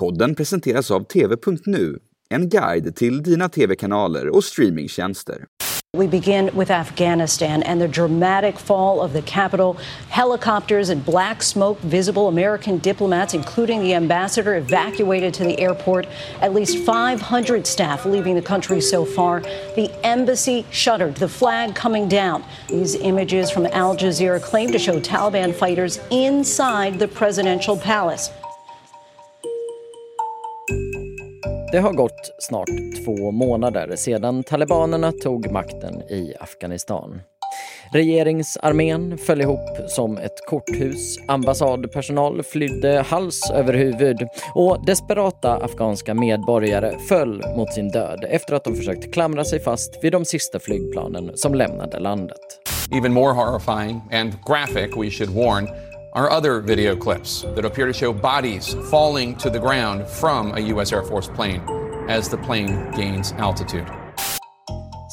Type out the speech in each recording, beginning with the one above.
Podden presenteras av TV.nu, en guide till dina tv-kanaler och streamingtjänster. We begin with Afghanistan and the dramatic fall of the capital. Helicopters and black smoke visible. American diplomats, including the ambassador, evacuated to the airport. At least 500 staff leaving the country so far. The embassy shuttered, the flag coming down. These images from Al Jazeera claim to show Taliban fighters inside the presidential palace. Det har gått snart två månader sedan talibanerna tog makten i Afghanistan. Regeringsarmén föll ihop som ett korthus, ambassadpersonal flydde hals över huvud och desperata afghanska medborgare föll mot sin död efter att de försökt klamra sig fast vid de sista flygplanen som lämnade landet. Even more horrifying and graphic, we should warn, are other video clips that appear to show bodies falling to the ground from a U.S. Air Force plane as the plane gains altitude.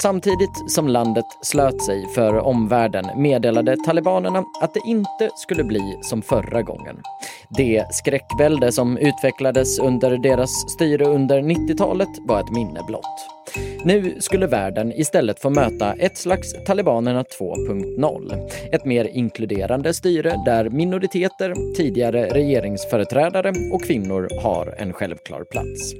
Samtidigt som landet slöt sig för omvärlden meddelade talibanerna att det inte skulle bli som förra gången. Det skräckvälde som utvecklades under deras styre under 90-talet var ett minne blott. Nu skulle världen istället få möta ett slags talibanerna 2.0. Ett mer inkluderande styre där minoriteter, tidigare regeringsföreträdare och kvinnor har en självklar plats.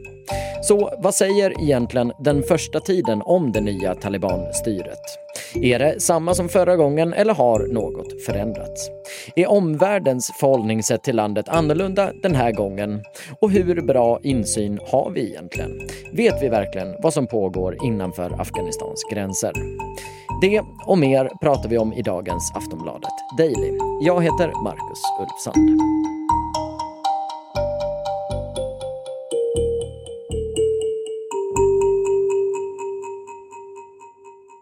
Så vad säger egentligen den första tiden om det nya talibanstyret? Är det samma som förra gången eller har något förändrats? Är omvärldens förhållningssätt till landet annorlunda den här gången? Och hur bra insyn har vi egentligen? Vet vi verkligen vad som pågår innanför Afghanistans gränser? Det och mer pratar vi om i dagens Aftonbladet Daily. Jag heter Marcus Ulfsand.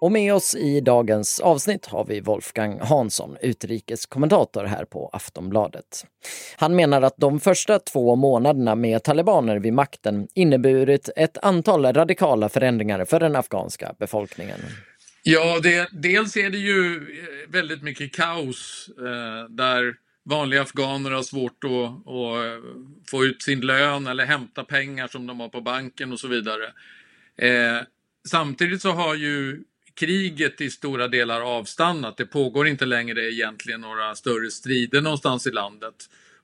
Och med oss i dagens avsnitt har vi Wolfgang Hansson, utrikeskommentator här på Aftonbladet. Han menar att de första två månaderna med talibaner vid makten inneburit ett antal radikala förändringar för den afghanska befolkningen. Ja, det, dels är det ju eh, väldigt mycket kaos eh, där vanliga afghaner har svårt att, att, eh, få ut sin lön eller hämta pengar som de har på banken och så vidare. Eh, samtidigt så har ju kriget i stora delar avstannat. Det pågår inte längre egentligen några större strider någonstans i landet.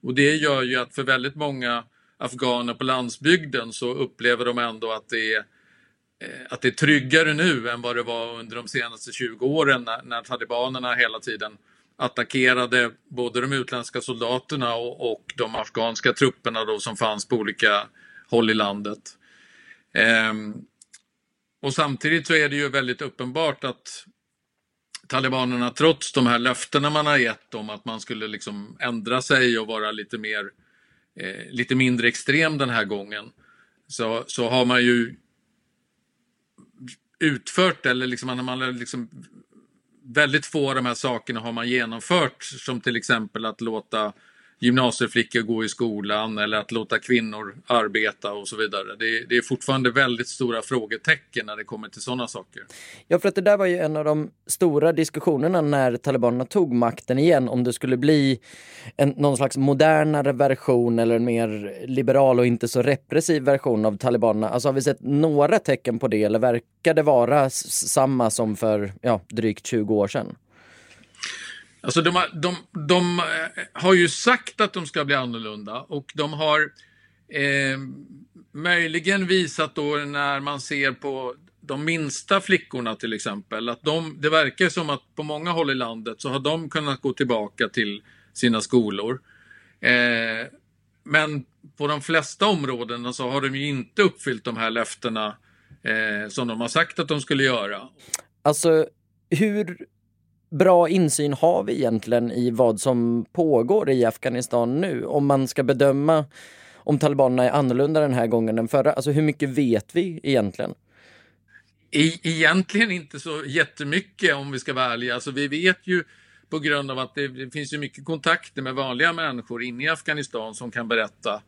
Och det gör ju att för väldigt många afghaner på landsbygden så upplever de ändå att det är, eh, att det är tryggare nu än vad det var under de senaste 20 åren när, när talibanerna hela tiden attackerade både de utländska soldaterna och, och de afghanska trupperna då som fanns på olika håll i landet. Ehm, och samtidigt så är det ju väldigt uppenbart att talibanerna trots de här löftena man har gett om att man skulle liksom ändra sig och vara lite mer eh, lite mindre extrem den här gången så, så har man ju utfört eller liksom man, man liksom väldigt få av de här sakerna har man genomfört som till exempel att låta gymnasieflickor gå i skolan eller att låta kvinnor arbeta och så vidare. Det, det, är fortfarande väldigt stora frågetecken när det kommer till sådana saker. Ja, för att det där var ju en av de stora diskussionerna när talibanerna tog makten igen, om det skulle bli en, någon slags modernare version eller en mer liberal och inte så repressiv version av talibanerna. Alltså har vi sett några tecken på det eller verkar det vara samma som för ja, drygt 20 år sedan? Alltså de, har, de, de eh, har ju sagt att de ska bli annorlunda och de har eh, möjligen visat då när man ser på de minsta flickorna till exempel, att de, det verkar som att på många håll i landet så har de kunnat gå tillbaka till sina skolor. Eh, men på de flesta områdena så har de ju inte uppfyllt de här löftena eh, som de har sagt att de skulle göra. Alltså, hur bra insyn har vi egentligen i vad som pågår i Afghanistan nu? Om man ska bedöma om talibanerna är annorlunda den här gången än förra. Alltså hur mycket vet vi egentligen? E egentligen inte så jättemycket om vi ska vara ärliga. Alltså vi vet ju på grund av att det, det finns ju mycket kontakter med vanliga människor inne i Afghanistan som kan berätta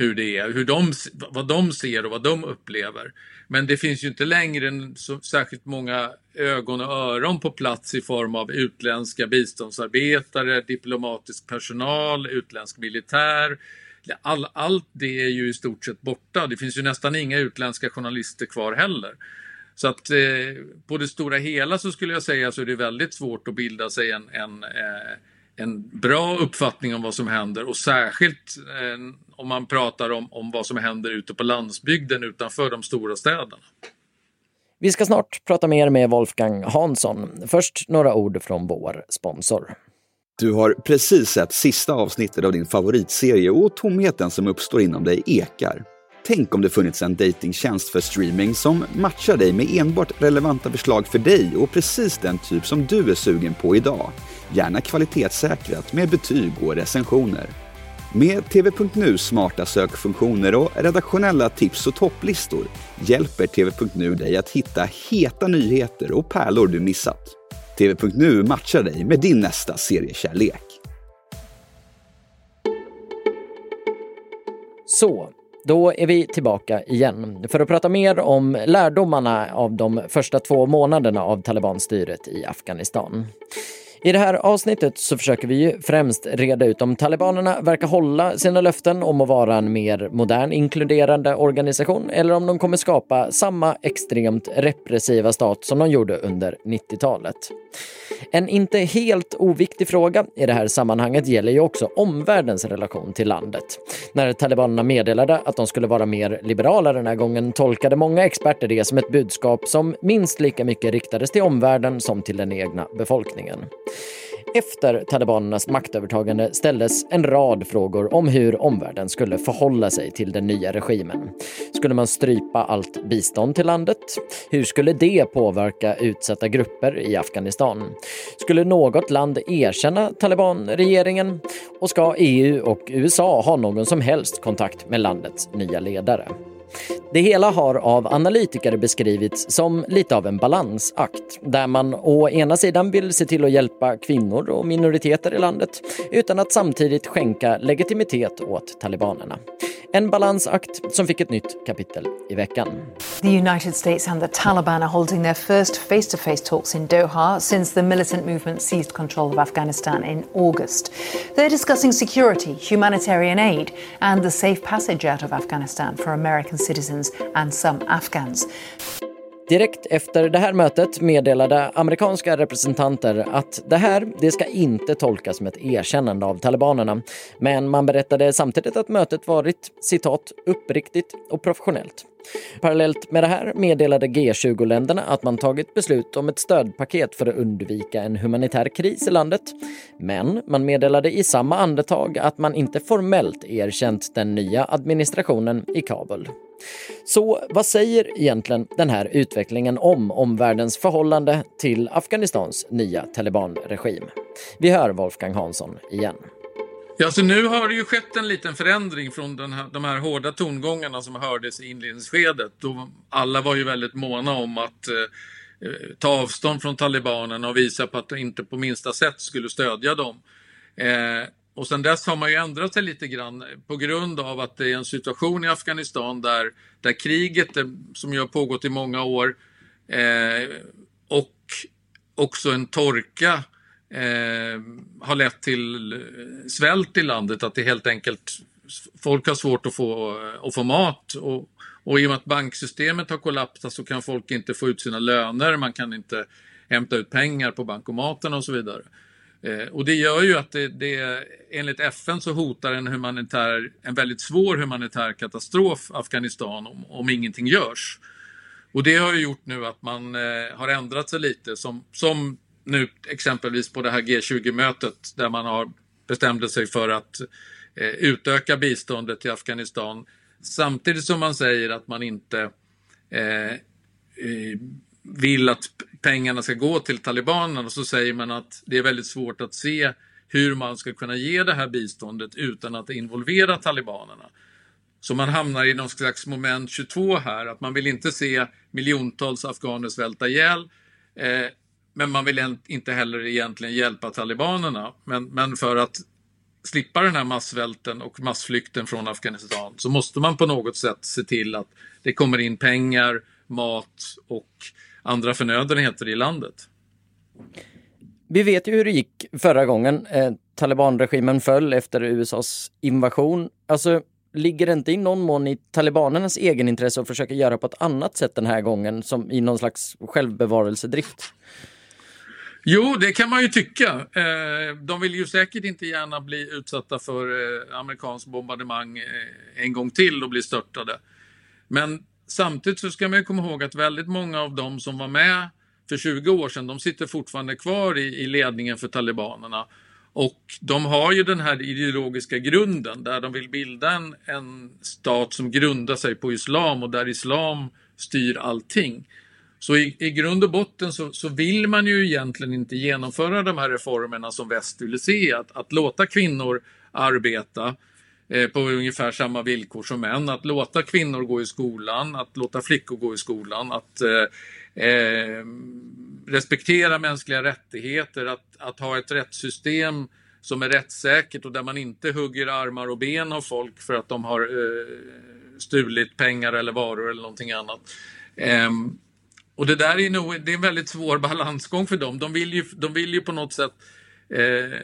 hur det är, hur de, vad de ser och vad de upplever. Men det finns ju inte längre så särskilt många ögon och öron på plats i form av utländska biståndsarbetare, diplomatisk personal, utländsk militär. all, allt det är ju i stort sett borta. Det finns ju nästan inga utländska journalister kvar heller. Så att eh, på det stora hela så skulle jag säga så är det väldigt svårt att bilda sig en, en, eh, en bra uppfattning om vad som händer och särskilt eh, om man pratar om, om vad som händer ute på landsbygden utanför de stora städerna. Vi ska snart prata mer med Wolfgang Hansson. Först några ord från vår sponsor. Du har precis sett sista avsnittet av din favoritserie och tomheten som uppstår inom dig ekar. Tänk om det funnits en datingtjänst för streaming som matchar dig med enbart relevanta förslag för dig och precis den typ som du är sugen på idag. Gärna kvalitetssäkrat med betyg och recensioner. Med TV.nu smarta sökfunktioner och redaktionella tips och topplistor hjälper TV.nu dig att hitta heta nyheter och pärlor du missat. TV.nu matchar dig med din nästa seriekärlek. Så, då är vi tillbaka igen för att prata mer om lärdomarna av de första två månaderna av talibanstyret i Afghanistan. I det här avsnittet så försöker vi ju främst reda ut om talibanerna verkar hålla sina löften om att vara en mer modern, inkluderande organisation eller om de kommer skapa samma extremt repressiva stat som de gjorde under 90-talet. En inte helt oviktig fråga i det här sammanhanget gäller ju också omvärldens relation till landet. När talibanerna meddelade att de skulle vara mer liberala den här gången tolkade många experter det som ett budskap som minst lika mycket riktades till omvärlden som till den egna befolkningen. Efter talibanernas maktövertagande ställdes en rad frågor om hur omvärlden skulle förhålla sig till den nya regimen. Skulle man strypa allt bistånd till landet? Hur skulle det påverka utsatta grupper i Afghanistan? Skulle något land erkänna talibanregeringen? Och ska EU och USA ha någon som helst kontakt med landets nya ledare? Det hela har av analytiker beskrivits som lite av en balansakt där man å ena sidan vill se till att hjälpa kvinnor och minoriteter i landet utan att samtidigt skänka legitimitet åt talibanerna. En balansakt som fick ett nytt kapitel i veckan. The United States and the Taliban are holding their first face-to-face -face talks in Doha since the militant movement seized control of Afghanistan in August. They're discussing security, humanitarian aid and the safe passage out of Afghanistan for American citizens and some Afghans. Direkt efter det här mötet meddelade amerikanska representanter att det här, det ska inte tolkas som ett erkännande av talibanerna. Men man berättade samtidigt att mötet varit citat uppriktigt och professionellt. Parallellt med det här meddelade G20-länderna att man tagit beslut om ett stödpaket för att undvika en humanitär kris i landet. Men man meddelade i samma andetag att man inte formellt erkänt den nya administrationen i Kabul. Så vad säger egentligen den här utvecklingen om omvärldens förhållande till Afghanistans nya talibanregim? Vi hör Wolfgang Hansson igen. Ja, så nu har det ju skett en liten förändring från den här, de här hårda tongångarna som hördes i inledningsskedet. Då alla var ju väldigt måna om att eh, eh ta avstånd från talibanerna och visa på att de inte på minsta sätt skulle stödja dem. Eh, och sen dess har man ju ändrat sig lite grann på grund av att det är en situation i Afghanistan där, där kriget, eh, som ju har pågått i många år, eh, och också en torka eh, har lett till eh, svält i landet. Att det helt enkelt, folk har svårt att få, eh, att få mat. Och, och i och med att banksystemet har kollapsat så kan folk inte få ut sina löner, man kan inte hämta ut pengar på bankomaterna och så vidare. Eh, och det gör ju att det, det, enligt FN så hotar en, humanitär, en väldigt svår humanitär katastrof Afghanistan om, om ingenting görs. Och det har ju gjort nu att man eh, har ändrat sig lite som, som nu exempelvis på det här G20-mötet där man har bestämde sig för att eh, utöka biståndet till Afghanistan samtidigt som man säger att man inte eh, eh vill att pengarna ska gå till talibanerna och så säger man att det är väldigt svårt att se hur man ska kunna ge det här biståndet utan att involvera talibanerna. Så man hamnar i någon slags moment 22 här, att man vill inte se miljontals afghaner svälta ihjäl. Eh, men man vill inte heller egentligen hjälpa talibanerna. Men, men för att slippa den här massvälten och massflykten från Afghanistan så måste man på något sätt se till att det kommer in pengar, mat och andra förnödenheter i landet. Vi vet ju hur det gick förra gången. Eh, talibanregimen föll efter USAs invasion. Alltså, ligger det inte i någon mån i talibanernas egen intresse att försöka göra på ett annat sätt den här gången, som i någon slags självbevarelsedrift? Jo, det kan man ju tycka. Eh, de vill ju säkert inte gärna bli utsatta för eh, amerikansk bombardemang en gång till och bli störtade. Men samtidigt så ska man ju komma ihåg att väldigt många av dem som var med för 20 år sedan, de sitter fortfarande kvar i, i ledningen för talibanerna. Och de har ju den här ideologiska grunden där de vill bilda en, en stat som grundar sig på islam och där islam styr allting. Så i, i grund och botten så, så, vill man ju egentligen inte genomföra de här reformerna som väst vill se. Att, att låta kvinnor arbeta eh, Eh, på ungefär samma villkor som män. Att låta kvinnor gå i skolan, att låta flickor gå i skolan. Att eh, eh, respektera mänskliga rättigheter, att, att ha ett rättssystem som är rättssäkert och där man inte hugger armar och ben av folk för att de har eh, stulit pengar eller varor eller någonting annat. Eh, och det där är nog det är en väldigt svår balansgång för dem. De vill ju, de vill ju på något sätt eh,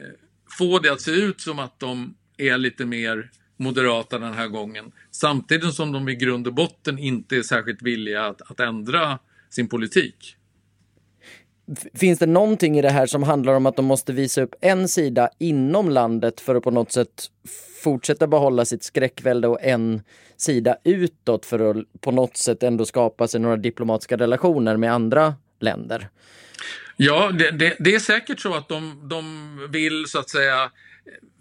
få det att se ut som att de är lite mer moderata den här gången. Samtidigt som de i grund och botten inte är särskilt villiga att, att ändra sin politik. Finns det någonting i det här som handlar om att de måste visa upp en sida inom landet för att på något sätt fortsätta behålla sitt skräckvälde och en sida utåt för att på något sätt ändå skapa sig några diplomatiska relationer med andra länder? Ja, det, det, det är säkert så att de, de vill så att säga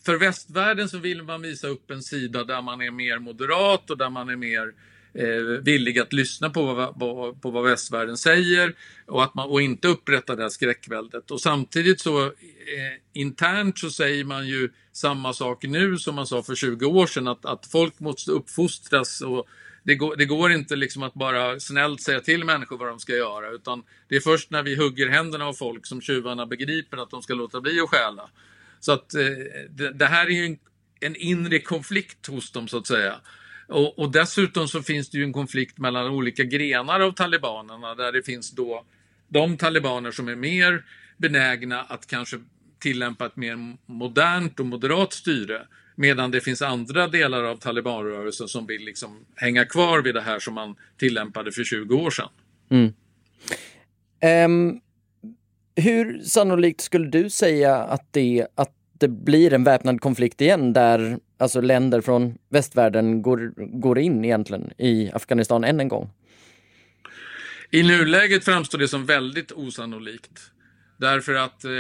för västvärlden så vill man visa upp en sida där man är mer moderat och där man är mer eh, villig att lyssna på vad, på, på vad västvärlden säger och, att man, och inte upprätta det här skräckväldet. Och samtidigt så eh, internt så säger man ju samma sak nu som man sa för 20 år sedan, att, att folk måste uppfostras och det går, det går, inte liksom att bara snällt säga till människor vad de ska göra, utan det är först när vi hugger händerna av folk som tjuvarna begriper att de ska låta bli att stjäla. Så att eh, det, det, här är ju en, en inre konflikt hos dem så att säga. Och, och, dessutom så finns det ju en konflikt mellan olika grenar av talibanerna där det finns då de talibaner som är mer benägna att kanske tillämpa ett mer modernt och moderat styre. Medan det finns andra delar av talibanrörelsen som vill liksom hänga kvar vid det här som man tillämpade för 20 år sedan. Mm. Um, hur sannolikt skulle du säga att det, att det blir en väpnad konflikt igen där alltså länder från västvärlden går, går in egentligen i Afghanistan än en gång? I nuläget framstår det som väldigt osannolikt. Därför att eh,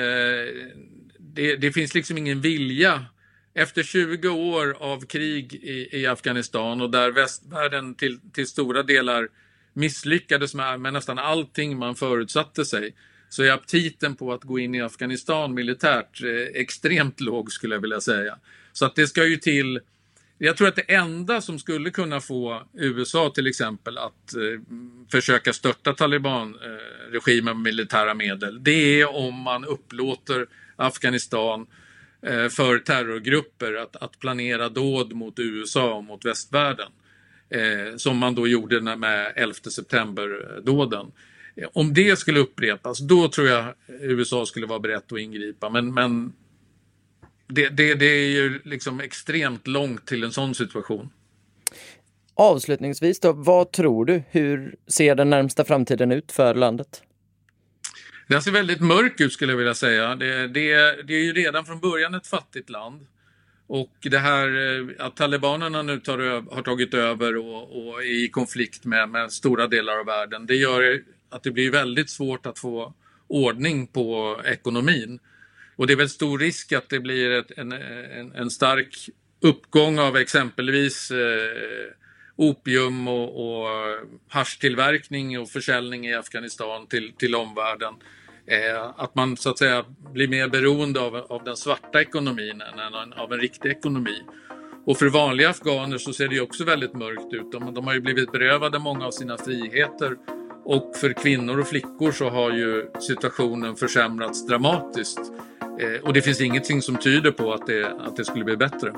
det, det, finns liksom ingen vilja. Efter 20 år av krig i, i Afghanistan och där västvärlden till, till stora delar misslyckades med, med nästan allting man förutsatte sig så är aptiten på att gå in i Afghanistan militärt eh, extremt låg skulle jag vilja säga. Så att det ska ju till jag tror att det enda som skulle kunna få USA till exempel att eh, försöka störta talibanregimen eh, med militära medel, det är om man upplåter Afghanistan eh, för terrorgrupper att, att planera dåd mot USA och mot västvärlden. Eh, som man då gjorde med 11 september-dåden. Om det skulle upprepas, då tror jag USA skulle vara berett att ingripa. Men, men det, det, det är ju liksom extremt långt till en sån situation. Avslutningsvis då, vad tror du? Hur ser den närmsta framtiden ut för landet? Den ser väldigt mörk ut skulle jag vilja säga. Det, det, det är ju redan från början ett fattigt land. Och det här eh, att talibanerna nu tar, har tagit över och, och är i konflikt med, med, stora delar av världen, det gör att det blir väldigt svårt att få ordning på ekonomin. Och det är väl stor risk att det blir ett, en, en, en, stark uppgång av exempelvis eh, opium och, och haschtillverkning och försäljning i Afghanistan till, till omvärlden. Eh, att man så att säga blir mer beroende av, av den svarta ekonomin än av en riktig ekonomi. Och för vanliga afghaner så ser det också väldigt mörkt ut. De, de har ju blivit berövade många av sina friheter och för kvinnor och flickor så har ju situationen försämrats dramatiskt. Eh, och det finns ingenting som tyder på att det, att det skulle bli bättre.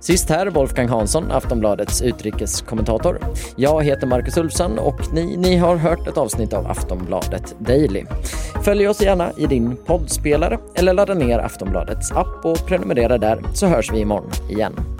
Sist här Wolfgang Hansson, Aftonbladets utrikeskommentator. Jag heter Marcus Ulfsson och ni, ni har hört ett avsnitt av Aftonbladet Daily. Följ oss gärna i din poddspelare eller ladda ner Aftonbladets app och prenumerera där så hörs vi imorgon igen.